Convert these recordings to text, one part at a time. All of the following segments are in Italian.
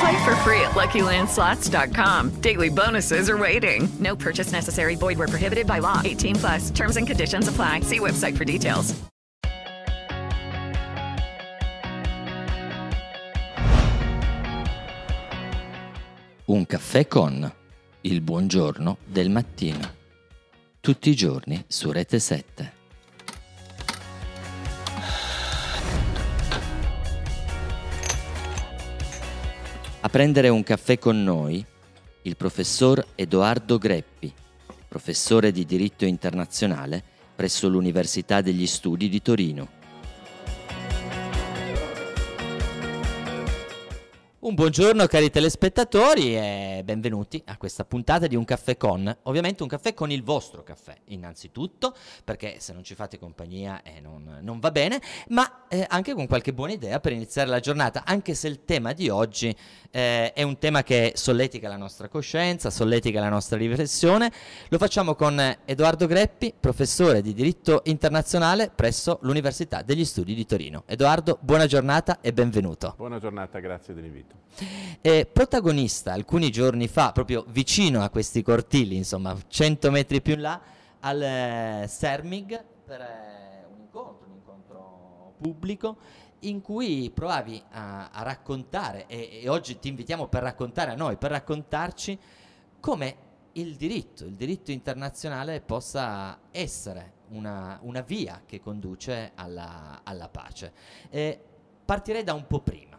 Play for free at LuckyLandSlots.com. Daily bonuses are waiting. No purchase necessary. Void where prohibited by law. 18 plus. Terms and conditions apply. See website for details. Un caffè con il buongiorno del mattino. Tutti i giorni su Rete 7. A prendere un caffè con noi il professor Edoardo Greppi, professore di diritto internazionale presso l'Università degli Studi di Torino. Un buongiorno cari telespettatori e benvenuti a questa puntata di Un caffè con. Ovviamente un caffè con il vostro caffè, innanzitutto, perché se non ci fate compagnia eh, non, non, va bene, ma eh, anche con qualche buona idea per iniziare la giornata, anche se il tema di oggi eh, è un tema che solletica la nostra coscienza, solletica la nostra riflessione. Lo facciamo con Edoardo Greppi, professore di diritto internazionale presso l'Università degli Studi di Torino. Edoardo, buona giornata e benvenuto. Buona giornata, grazie dell'invito. Eh, protagonista alcuni giorni fa, proprio vicino a questi cortili, insomma 100 metri più in là, al eh, Sermig per eh, un incontro, un incontro pubblico in cui provavi a, a raccontare, e, e, oggi ti invitiamo per raccontare a noi, per raccontarci come il diritto, il diritto internazionale possa essere una, una via che conduce alla, alla pace. Eh, partirei da un po' prima.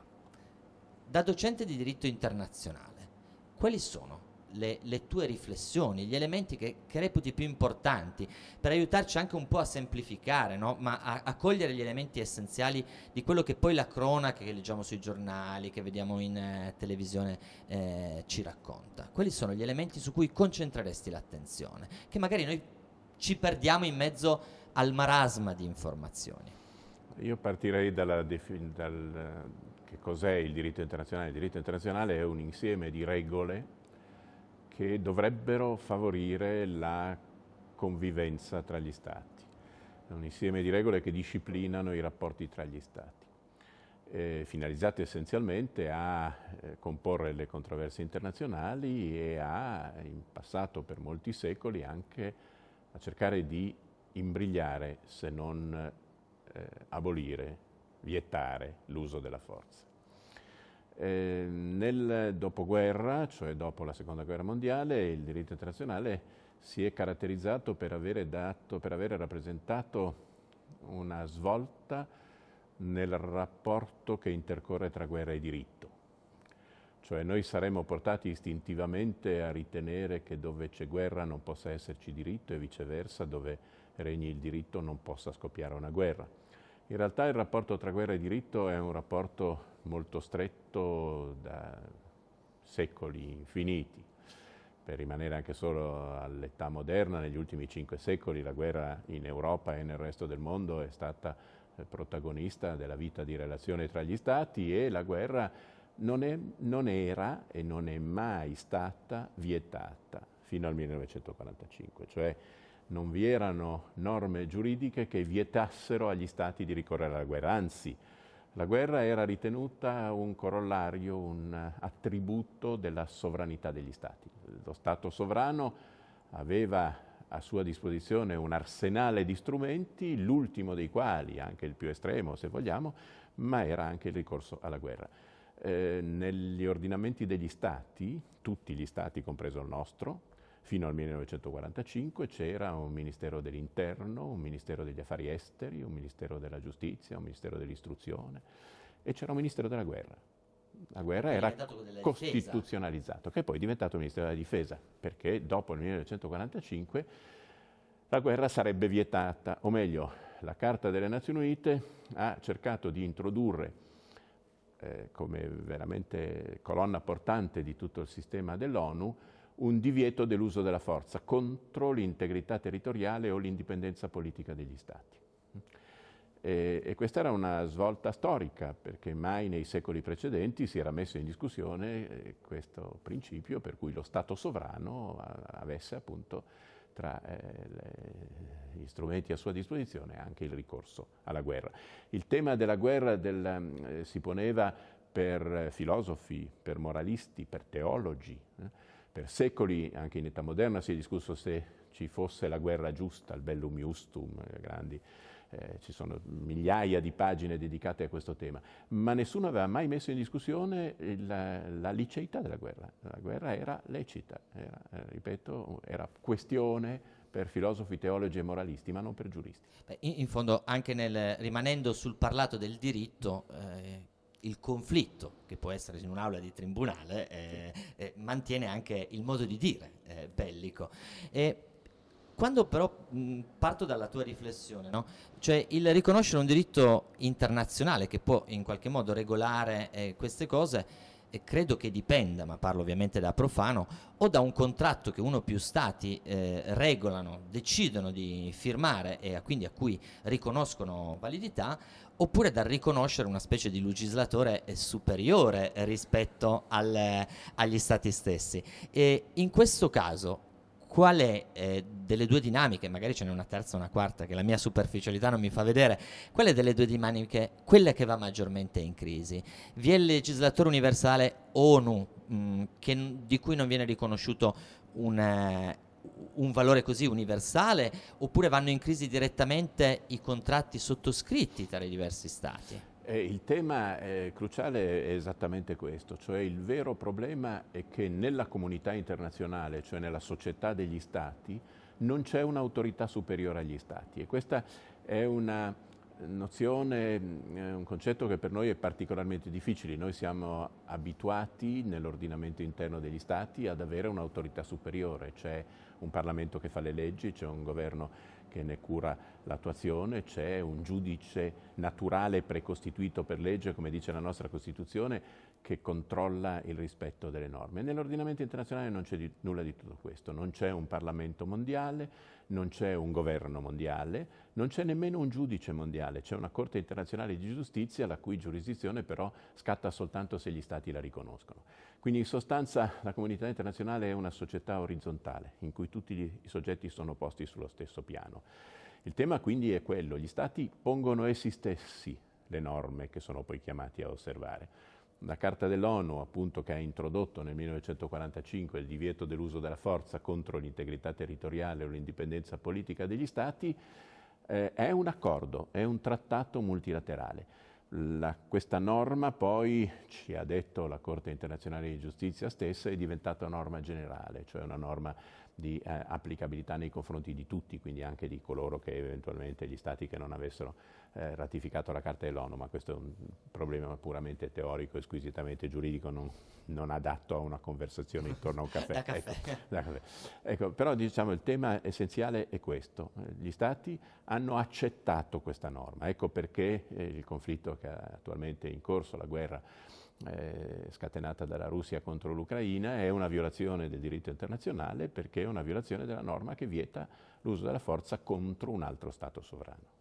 Da docente di diritto internazionale, quali sono le, le tue riflessioni, gli elementi che, che, reputi più importanti per aiutarci anche un po' a semplificare, no? ma a, a, cogliere gli elementi essenziali di quello che poi la cronaca che leggiamo sui giornali, che vediamo in eh, televisione eh, ci racconta? Quali sono gli elementi su cui concentreresti l'attenzione? Che magari noi ci perdiamo in mezzo al marasma di informazioni. Io partirei dalla, dal, che cos'è il diritto internazionale? Il diritto internazionale è un insieme di regole che dovrebbero favorire la convivenza tra gli Stati. È un insieme di regole che disciplinano i rapporti tra gli Stati, eh, finalizzate essenzialmente a eh, comporre le controversie internazionali e a, in passato per molti secoli, anche a cercare di imbrigliare, se non eh, abolire, vietare l'uso della forza. Eh, nel dopoguerra, cioè dopo la seconda guerra mondiale, il diritto internazionale si è caratterizzato per avere, dato, per avere rappresentato una svolta nel rapporto che intercorre tra guerra e diritto. Cioè noi saremmo portati istintivamente a ritenere che dove c'è guerra non possa esserci diritto e viceversa dove regni il diritto non possa scoppiare una guerra. In realtà il rapporto tra guerra e diritto è un rapporto molto stretto da secoli infiniti. Per rimanere anche solo all'età moderna, negli ultimi cinque secoli la guerra in Europa e nel resto del mondo è stata eh, protagonista della vita di relazione tra gli stati e la guerra non, è, non era e non è mai stata vietata fino al 1945, cioè non vi erano norme giuridiche che vietassero agli stati di ricorrere alla guerra, anzi la guerra era ritenuta un corollario, un attributo della sovranità degli stati. Lo Stato sovrano aveva a sua disposizione un arsenale di strumenti, l'ultimo dei quali, anche il più estremo se vogliamo, ma era anche il ricorso alla guerra. Eh, negli ordinamenti degli stati, tutti gli stati, compreso il nostro, fino al 1945 c'era un Ministero dell'Interno, un Ministero degli Affari Esteri, un Ministero della Giustizia, un Ministero dell'Istruzione e c'era un Ministero della Guerra. La guerra era costituzionalizzato, che poi è diventato Ministero della Difesa, perché dopo il 1945 la guerra sarebbe vietata, o meglio, la Carta delle Nazioni Unite ha cercato di introdurre eh, come veramente colonna portante di tutto il sistema dell'ONU un divieto dell'uso della forza contro l'integrità territoriale o l'indipendenza politica degli Stati. E, e, questa era una svolta storica, perché mai nei secoli precedenti si era messo in discussione eh, questo principio per cui lo Stato sovrano avesse appunto tra eh, gli strumenti a sua disposizione anche il ricorso alla guerra. Il tema della guerra del, eh, si poneva per filosofi, per moralisti, per teologi. Eh, per secoli, anche in età moderna, si è discusso se ci fosse la guerra giusta, il bellum justum, eh, grandi, eh, ci sono migliaia di pagine dedicate a questo tema, ma nessuno aveva mai messo in discussione la, la liceità della guerra. La guerra era lecita, era, eh, ripeto, era questione per filosofi, teologi e moralisti, ma non per giuristi. Beh, in, in, fondo, anche nel, rimanendo sul parlato del diritto, eh, il conflitto, che può essere in un'aula di tribunale, eh, eh, mantiene anche il modo di dire eh, bellico. E quando però mh, parto dalla tua riflessione, no? cioè il riconoscere un diritto internazionale che può in qualche modo regolare eh, queste cose, e credo che dipenda, ma parlo ovviamente da profano, o da un contratto che uno o più stati eh, regolano, decidono di firmare e a quindi a cui riconoscono validità, oppure dal riconoscere una specie di legislatore superiore rispetto al, agli stati stessi. E in questo caso, qual è eh, delle due dinamiche, magari ce n'è una terza o una quarta che la mia superficialità non mi fa vedere, qual è delle due dinamiche quella che va maggiormente in crisi? Vi è il legislatore universale ONU mh, mm, che, di cui non viene riconosciuto un, eh, un valore così universale oppure vanno in crisi direttamente i contratti sottoscritti tra i diversi stati? Eh, il tema eh, cruciale è esattamente questo, cioè il vero problema è che nella comunità internazionale, cioè nella società degli stati, non c'è un'autorità superiore agli stati e questa è una nozione, è un concetto che per noi è particolarmente difficile. Noi siamo abituati nell'ordinamento interno degli stati ad avere un'autorità superiore, c'è un Parlamento che fa le leggi, c'è un governo che ne cura l'attuazione, c'è un giudice naturale precostituito per legge, come dice la nostra Costituzione, che controlla il rispetto delle norme. Nell'ordinamento internazionale non c'è di, nulla di tutto questo, non c'è un Parlamento mondiale, non c'è un governo mondiale, non c'è nemmeno un giudice mondiale, c'è una Corte internazionale di giustizia la cui giurisdizione però scatta soltanto se gli Stati la riconoscono. Quindi in sostanza la comunità internazionale è una società orizzontale in cui tutti i soggetti sono posti sullo stesso piano. Il tema quindi è quello, gli Stati pongono essi stessi le norme che sono poi chiamati a osservare. La Carta dell'ONU, appunto, che ha introdotto nel 1945 il divieto dell'uso della forza contro l'integrità territoriale o l'indipendenza politica degli Stati, eh, è un accordo, è un trattato multilaterale. La, questa norma poi, ci ha detto la Corte internazionale di giustizia stessa, è diventata norma generale, cioè una norma di eh, applicabilità nei confronti di tutti, quindi anche di coloro che eventualmente gli stati che non avessero eh, ratificato la Carta dell'ONU, ma questo è un problema puramente teorico e squisitamente giuridico, non, non, adatto a una conversazione intorno a un caffè. caffè. Ecco, ecco, però diciamo il tema essenziale è questo, gli stati hanno accettato questa norma, ecco perché eh, il conflitto che è attualmente in corso, la guerra, eh, scatenata dalla Russia contro l'Ucraina è una violazione del diritto internazionale perché è una violazione della norma che vieta l'uso della forza contro un altro Stato sovrano.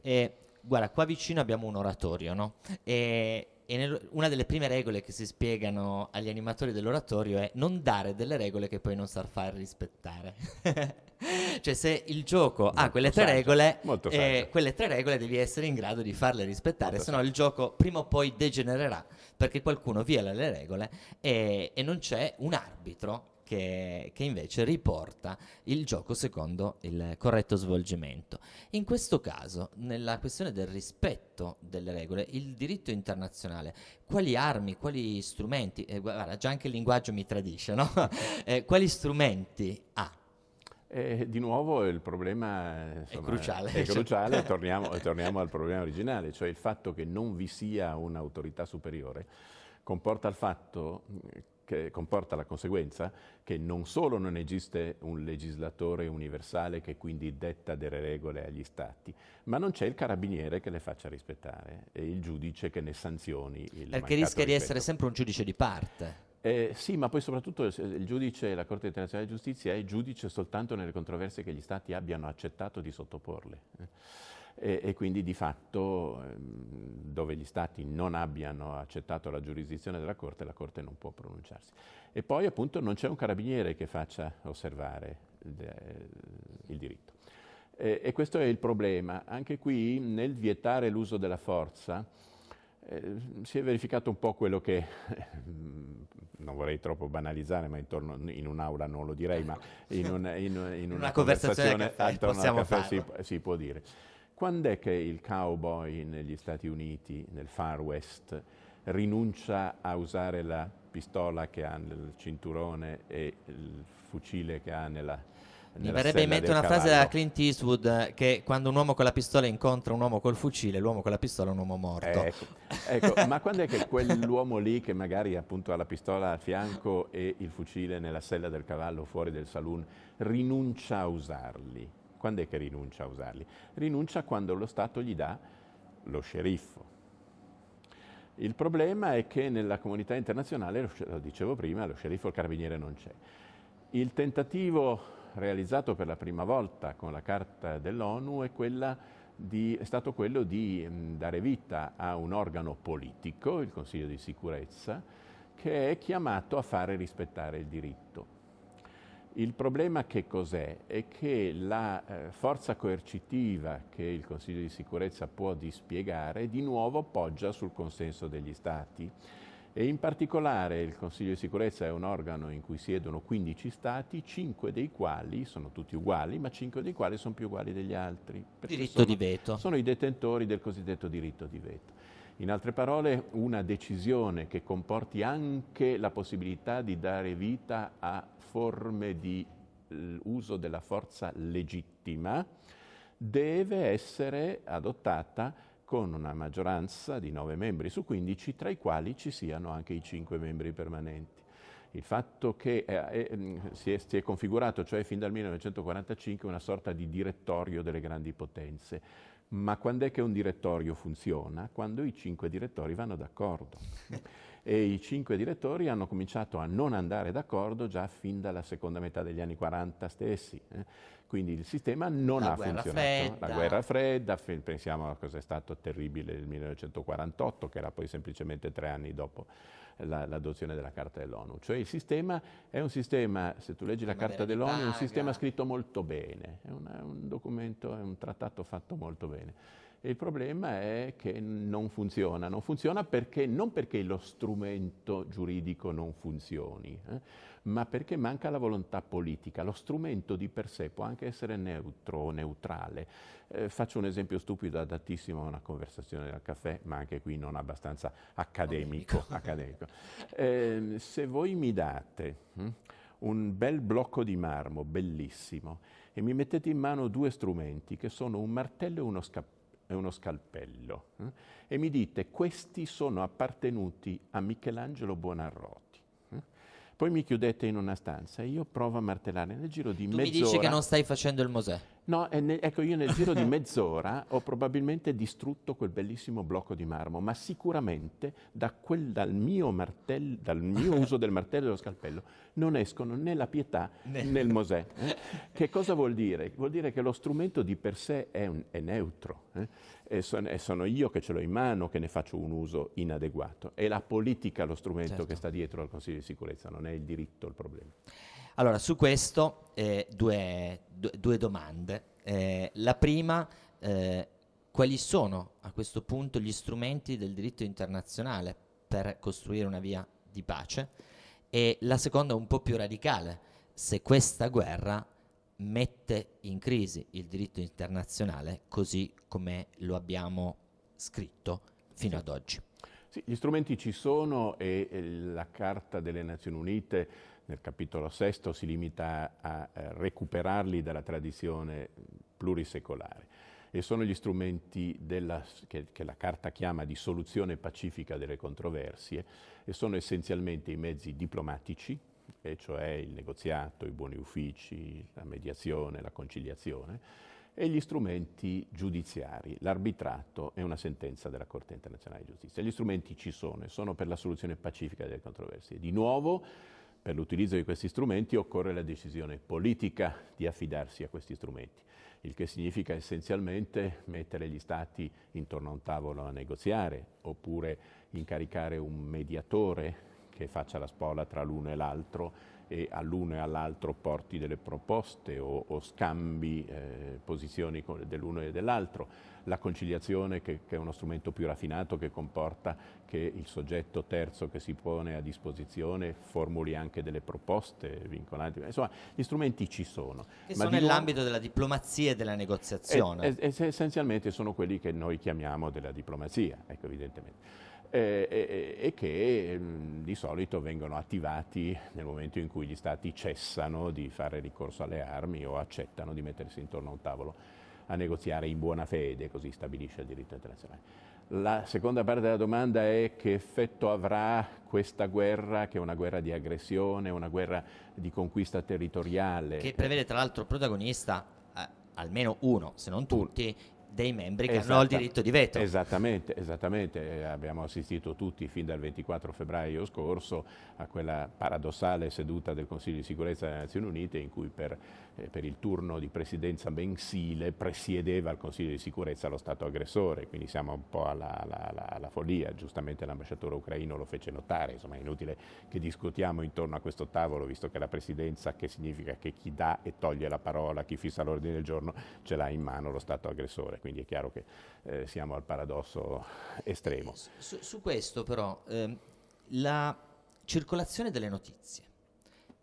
E, guarda, qua vicino abbiamo un oratorio, no? E, e nel, una delle prime regole che si spiegano agli animatori dell'oratorio è non dare delle regole che poi non sa far rispettare. cioè se il gioco molto ha quelle tre saggio, regole, eh, quelle tre regole devi essere in grado di farle rispettare, se no il gioco prima o poi degenererà perché qualcuno viola le regole e, e non c'è un arbitro che, che, invece riporta il gioco secondo il corretto svolgimento. In questo caso, nella questione del rispetto delle regole, il diritto internazionale, quali armi, quali strumenti, eh, guarda, già anche il linguaggio mi tradisce, no? eh, quali strumenti ha? Eh, di nuovo il problema insomma, è cruciale, è cruciale torniamo, torniamo al problema originale, cioè il fatto che non vi sia un'autorità superiore comporta il fatto che comporta la conseguenza che non solo non esiste un legislatore universale che quindi detta delle regole agli Stati, ma non c'è il carabiniere che le faccia rispettare e il giudice che ne sanzioni il Perché rischia di essere sempre un giudice di parte. Eh, sì, ma poi soprattutto il, il giudice, la Corte internazionale di giustizia è giudice soltanto nelle controversie che gli Stati abbiano accettato di sottoporle. Eh e, e quindi di fatto ehm, dove gli Stati non abbiano accettato la giurisdizione della Corte, la Corte non può pronunciarsi. E poi appunto non c'è un carabiniere che faccia osservare il, il diritto. E, e, questo è il problema. Anche qui nel vietare l'uso della forza eh, si è verificato un po' quello che, non vorrei troppo banalizzare, ma intorno in un'aula non lo direi, ma in, un, in, in una, una, conversazione, conversazione caffè si, si può dire. Quando è che il cowboy negli Stati Uniti, nel Far West, rinuncia a usare la pistola che ha nel cinturone e il fucile che ha nella, mi verrebbe in mente una cavallo. frase da Clint Eastwood che quando un uomo con la pistola incontra un uomo col fucile, l'uomo con la pistola è un uomo morto. Ecco, ecco ma quando è che quell'uomo lì che magari appunto ha la pistola a fianco e il fucile nella sella del cavallo fuori del saloon rinuncia a usarli? Quando è che rinuncia a usarli? Rinuncia quando lo Stato gli dà lo sceriffo. Il problema è che nella comunità internazionale, lo dicevo prima, lo sceriffo il carabiniere non c'è. Il tentativo realizzato per la prima volta con la Carta dell'ONU è, è stato quello di dare vita a un organo politico, il Consiglio di sicurezza, che è chiamato a fare rispettare il diritto. Il problema che cos'è? È che la eh, forza coercitiva che il Consiglio di sicurezza può dispiegare di nuovo poggia sul consenso degli Stati e in particolare il Consiglio di sicurezza è un organo in cui siedono 15 Stati, 5 dei quali sono tutti uguali, ma 5 dei quali sono più uguali degli altri. Diritto sono, di veto. Sono i detentori del cosiddetto diritto di veto. In altre parole, una decisione che comporti anche la possibilità di dare vita a forme di uso della forza legittima deve essere adottata con una maggioranza di 9 membri su 15, tra i quali ci siano anche i 5 membri permanenti. Il fatto che eh, eh, si, è, si, è, configurato, cioè fin dal 1945, una sorta di direttorio delle grandi potenze. Ma quando è che un direttorio funziona? Quando i cinque direttori vanno d'accordo e i cinque direttori hanno cominciato a non andare d'accordo già fin dalla seconda metà degli anni 40 stessi. Eh. Quindi il sistema non la ha funzionato. Fredda. La guerra fredda, pensiamo a cosa è stato terribile nel 1948, che era poi semplicemente tre anni dopo la, l'adozione della Carta dell'ONU. Cioè il sistema è un sistema, se tu leggi la Carta dell'ONU, è un sistema scritto molto bene, è, una, è un documento, è un trattato fatto molto bene. Il problema è che non funziona, non funziona perché, non perché lo strumento giuridico non funzioni, eh, ma perché manca la volontà politica. Lo strumento di per sé può anche essere neutro o neutrale. Eh, faccio un esempio stupido adattissimo a una conversazione al caffè, ma anche qui non abbastanza accademico. accademico. Eh, se voi mi date hm, un bel blocco di marmo, bellissimo, e mi mettete in mano due strumenti che sono un martello e uno scappello, e uno scalpello. Eh? E mi dite, questi sono appartenuti a Michelangelo Buonarroti. Eh? Poi mi chiudete in una stanza e io provo a martellare nel giro di tu mezz'ora. mi dici che non stai facendo il Mosè. No, ne, ecco, io nel giro di mezz'ora ho probabilmente distrutto quel bellissimo blocco di marmo, ma sicuramente da quel, dal, mio martello, dal mio uso del martello e dello scalpello non escono né la pietà né il Mosè. Eh? Che cosa vuol dire? Vuol dire che lo strumento di per sé è, un, è neutro. Eh? E, son, e, sono io che ce l'ho in mano che ne faccio un uso inadeguato. È la politica lo strumento Certo. che sta dietro al Consiglio di sicurezza, non è il diritto il problema. Allora, su questo eh, due, due- domande. Eh, la prima, eh, quali sono a questo punto gli strumenti del diritto internazionale per costruire una via di pace? E la seconda un po' più radicale, se questa guerra mette in crisi il diritto internazionale così come lo abbiamo scritto fino ad oggi. Sì, gli strumenti ci sono e, e la Carta delle Nazioni Unite nel capitolo sesto si limita a, a recuperarli dalla tradizione plurisecolare e sono gli strumenti della, che, che, la Carta chiama di soluzione pacifica delle controversie e sono essenzialmente i mezzi diplomatici, e cioè il negoziato, i buoni uffici, la mediazione, la conciliazione, e gli strumenti giudiziari, l'arbitrato e una sentenza della Corte internazionale di giustizia. Gli strumenti ci sono e sono per la soluzione pacifica delle controversie. Di nuovo, per l'utilizzo di questi strumenti occorre la decisione politica di affidarsi a questi strumenti, il che significa essenzialmente mettere gli Stati intorno a un tavolo a negoziare oppure incaricare un mediatore che faccia la spola tra l'uno e l'altro e all'uno e all'altro porti delle proposte o, o scambi eh, posizioni dell'uno e dell'altro. La conciliazione che, che, è uno strumento più raffinato che comporta che il soggetto terzo che si pone a disposizione formuli anche delle proposte vincolanti. Insomma, gli strumenti ci sono. Che sono nell'ambito della diplomazia e della negoziazione. E, e, essenzialmente sono quelli che noi chiamiamo della diplomazia, ecco, evidentemente eh, e, e, che mh, mm, di solito vengono attivati nel momento in cui gli stati cessano di fare ricorso alle armi o accettano di mettersi intorno a un tavolo a negoziare in buona fede, così stabilisce il diritto internazionale. La seconda parte della domanda è che effetto avrà questa guerra, che è una guerra di aggressione, una guerra di conquista territoriale. Che prevede tra l'altro protagonista eh, almeno uno, se non tutti, dei membri che Esatta, hanno il diritto di veto. Esattamente, esattamente. Eh, abbiamo assistito tutti fin dal 24 febbraio scorso a quella paradossale seduta del Consiglio di sicurezza delle Nazioni Unite in cui per, eh, per il turno di presidenza mensile presiedeva il Consiglio di sicurezza lo Stato aggressore, quindi siamo un po' alla, alla, alla follia, giustamente l'ambasciatore ucraino lo fece notare, insomma è inutile che discutiamo intorno a questo tavolo visto che la presidenza che significa che chi dà e toglie la parola, chi fissa l'ordine del giorno ce l'ha in mano lo Stato aggressore quindi è chiaro che eh, siamo al paradosso estremo. Su, su questo però, eh, la circolazione delle notizie,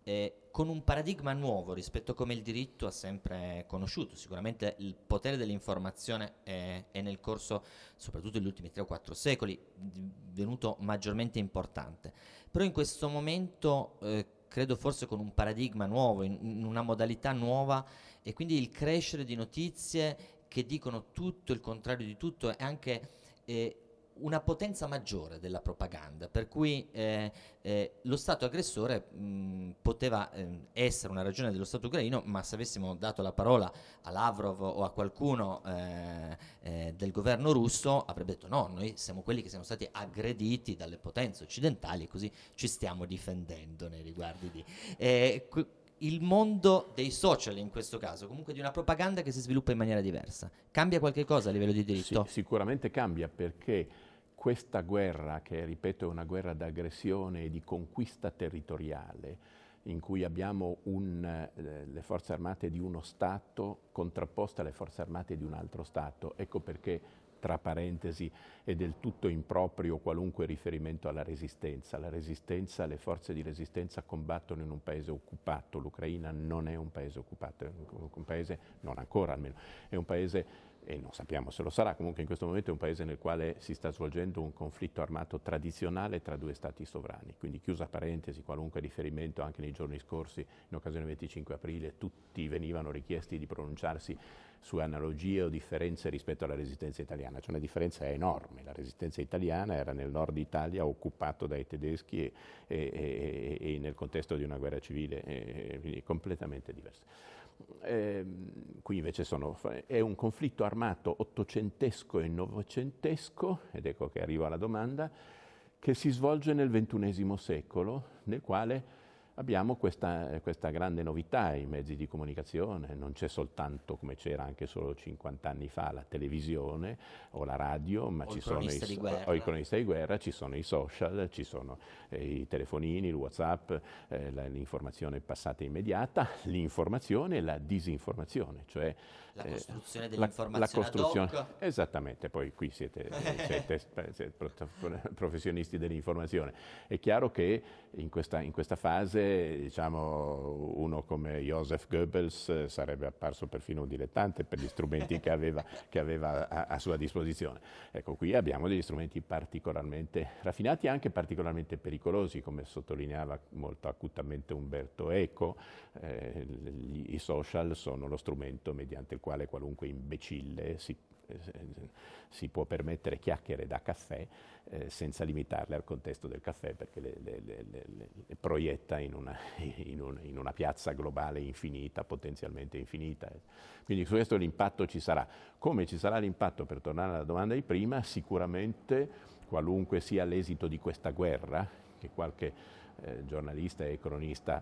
eh, con un paradigma nuovo rispetto a come il diritto ha sempre conosciuto. Sicuramente il potere dell'informazione è, è, nel corso, soprattutto negli ultimi tre o quattro secoli, divenuto maggiormente importante. Però in questo momento, eh, credo forse con un paradigma nuovo, in una modalità nuova, e quindi il crescere di notizie che dicono tutto il contrario di tutto e anche eh, una potenza maggiore della propaganda, per cui eh, eh, lo Stato aggressore mh, poteva eh, essere una ragione dello Stato ucraino, ma se avessimo dato la parola a Lavrov o a qualcuno eh, eh, del governo russo avrebbe detto no, noi siamo quelli che siamo stati aggrediti dalle potenze occidentali così ci stiamo difendendo nei riguardi di... Eh, il mondo dei social in questo caso, comunque di una propaganda che si sviluppa in maniera diversa. Cambia qualche cosa a livello di diritto? Sì, sicuramente cambia perché questa guerra, che ripeto è una guerra d'aggressione e di conquista territoriale, in cui abbiamo un, eh, le forze armate di uno Stato contrapposte alle forze armate di un altro Stato. Ecco perché tra parentesi, è del tutto improprio qualunque riferimento alla resistenza. La resistenza, le forze di resistenza combattono in un paese occupato, l'Ucraina non è un paese occupato, è un paese, non ancora almeno, è un paese e non sappiamo se lo sarà, comunque in questo momento è un paese nel quale si sta svolgendo un conflitto armato tradizionale tra due stati sovrani, quindi chiusa parentesi, qualunque riferimento anche nei giorni scorsi, in occasione del 25 aprile, tutti venivano richiesti di pronunciarsi su analogie o differenze rispetto alla resistenza italiana, cioè una differenza enorme, la resistenza italiana era nel nord Italia occupato dai tedeschi e, e, e, e nel contesto di una guerra civile, quindi completamente diversa. Eh, qui invece sono, è un conflitto armato ottocentesco e novecentesco, ed ecco che arrivo alla domanda, che si svolge nel ventunesimo secolo, nel quale abbiamo questa, questa, grande novità ai mezzi di comunicazione, non c'è soltanto, come c'era anche solo 50 anni fa, la televisione o la radio, ma o ci sono i, o i cronisti di guerra, ci sono i social, ci sono eh, i telefonini, il Whatsapp, eh, l'informazione passata immediata, l'informazione e la disinformazione, cioè La eh, costruzione la- dell'informazione la costruzione- ad hoc. Esattamente, poi qui siete, siete siete pro- professionisti dell'informazione. È chiaro che in questa, in questa fase diciamo, uno come Joseph Goebbels eh, sarebbe apparso perfino un dilettante per gli strumenti che aveva, che aveva a, a sua disposizione. Ecco, qui abbiamo degli strumenti particolarmente raffinati e anche particolarmente pericolosi, come sottolineava molto acutamente Umberto Eco. eh, gli- I social sono lo strumento mediante il quale qualunque imbecille si, si può permettere chiacchiere da caffè eh, senza limitarle al contesto del caffè perché le, le- le- le- proietta in una, in un- in una piazza globale infinita, potenzialmente infinita. Quindi su questo l'impatto ci sarà. Come ci sarà l'impatto, per tornare alla domanda di prima, sicuramente qualunque sia l'esito di questa guerra, che qualche eh, giornalista e cronista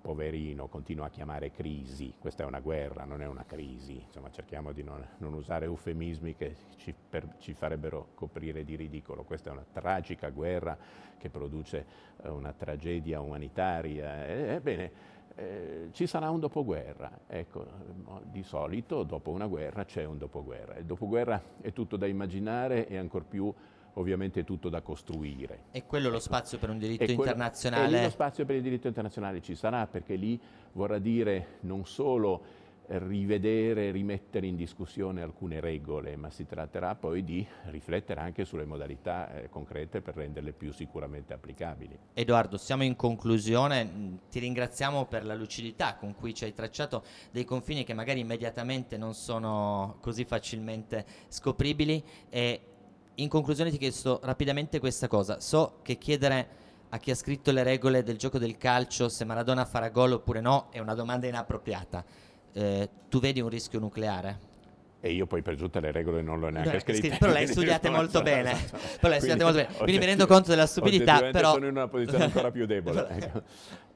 poverino continua a chiamare crisi, questa è una guerra, non è una crisi, insomma cerchiamo di non, non usare eufemismi che ci, per- ci farebbero coprire di ridicolo, questa è una tragica guerra che produce eh, una tragedia umanitaria, E- ebbene eh, ci sarà un dopoguerra, ecco, eh, di solito dopo una guerra c'è un dopoguerra, il dopoguerra è tutto da immaginare e ancor più ovviamente tutto da costruire. E quello lo spazio per un diritto E quello- E internazionale. lo spazio per il diritto internazionale ci sarà, perché lì vorrà dire non solo rivedere, rimettere in discussione alcune regole, ma si tratterà poi di riflettere anche sulle modalità eh, concrete per renderle più sicuramente applicabili. Edoardo, siamo in conclusione, Mm, ti ringraziamo per la lucidità con cui ci hai tracciato dei confini che magari immediatamente non sono così facilmente scopribili e in conclusione ti chiesto rapidamente questa cosa, so che chiedere a chi ha scritto le regole del gioco del calcio se Maradona farà gol oppure no è una domanda inappropriata, Eh, tu vedi un rischio nucleare? E io poi per tutte le regole non l'ho neanche No, scritte. scritto, però le hai studiate molto bene. Però le hai studiate molto bene. Quindi mi rendo conto della stupidità, però- sono in una posizione ancora più debole. ecco.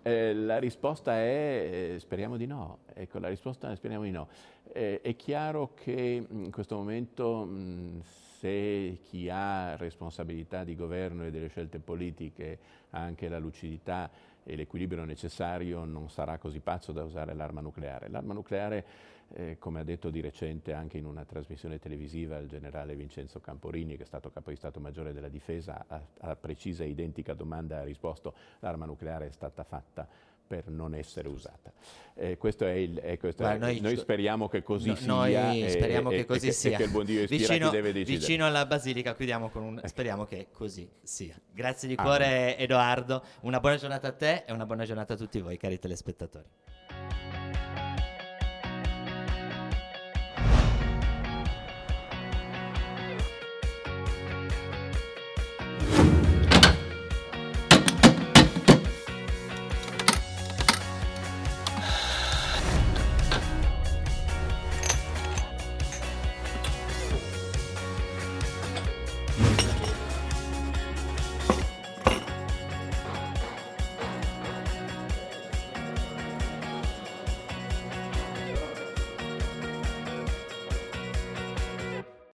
Eh, la risposta è eh, speriamo di no. Ecco, la risposta è speriamo di no. Eh, è chiaro che mh, in questo momento mh, se chi ha responsabilità di governo e delle scelte politiche ha anche la lucidità e l'equilibrio necessario non sarà così pazzo da usare l'arma nucleare. L'arma nucleare, eh, come ha detto di recente anche in una trasmissione televisiva il generale Vincenzo Camporini, che è stato capo di Stato Maggiore della Difesa, a, a precisa e identica domanda ha risposto l'arma nucleare è stata fatta per non essere usata. Eh, questo è il, eh, questo è- noi, noi- speriamo che così No, sia. noi e- speriamo e- che e così e sia. che il buon Dio ispira vicino, deve decidere. vicino alla Basilica, chiudiamo con un speriamo che così sia. Grazie di Amen. cuore, Edoardo. Una buona giornata a te e una buona giornata a tutti voi, cari telespettatori.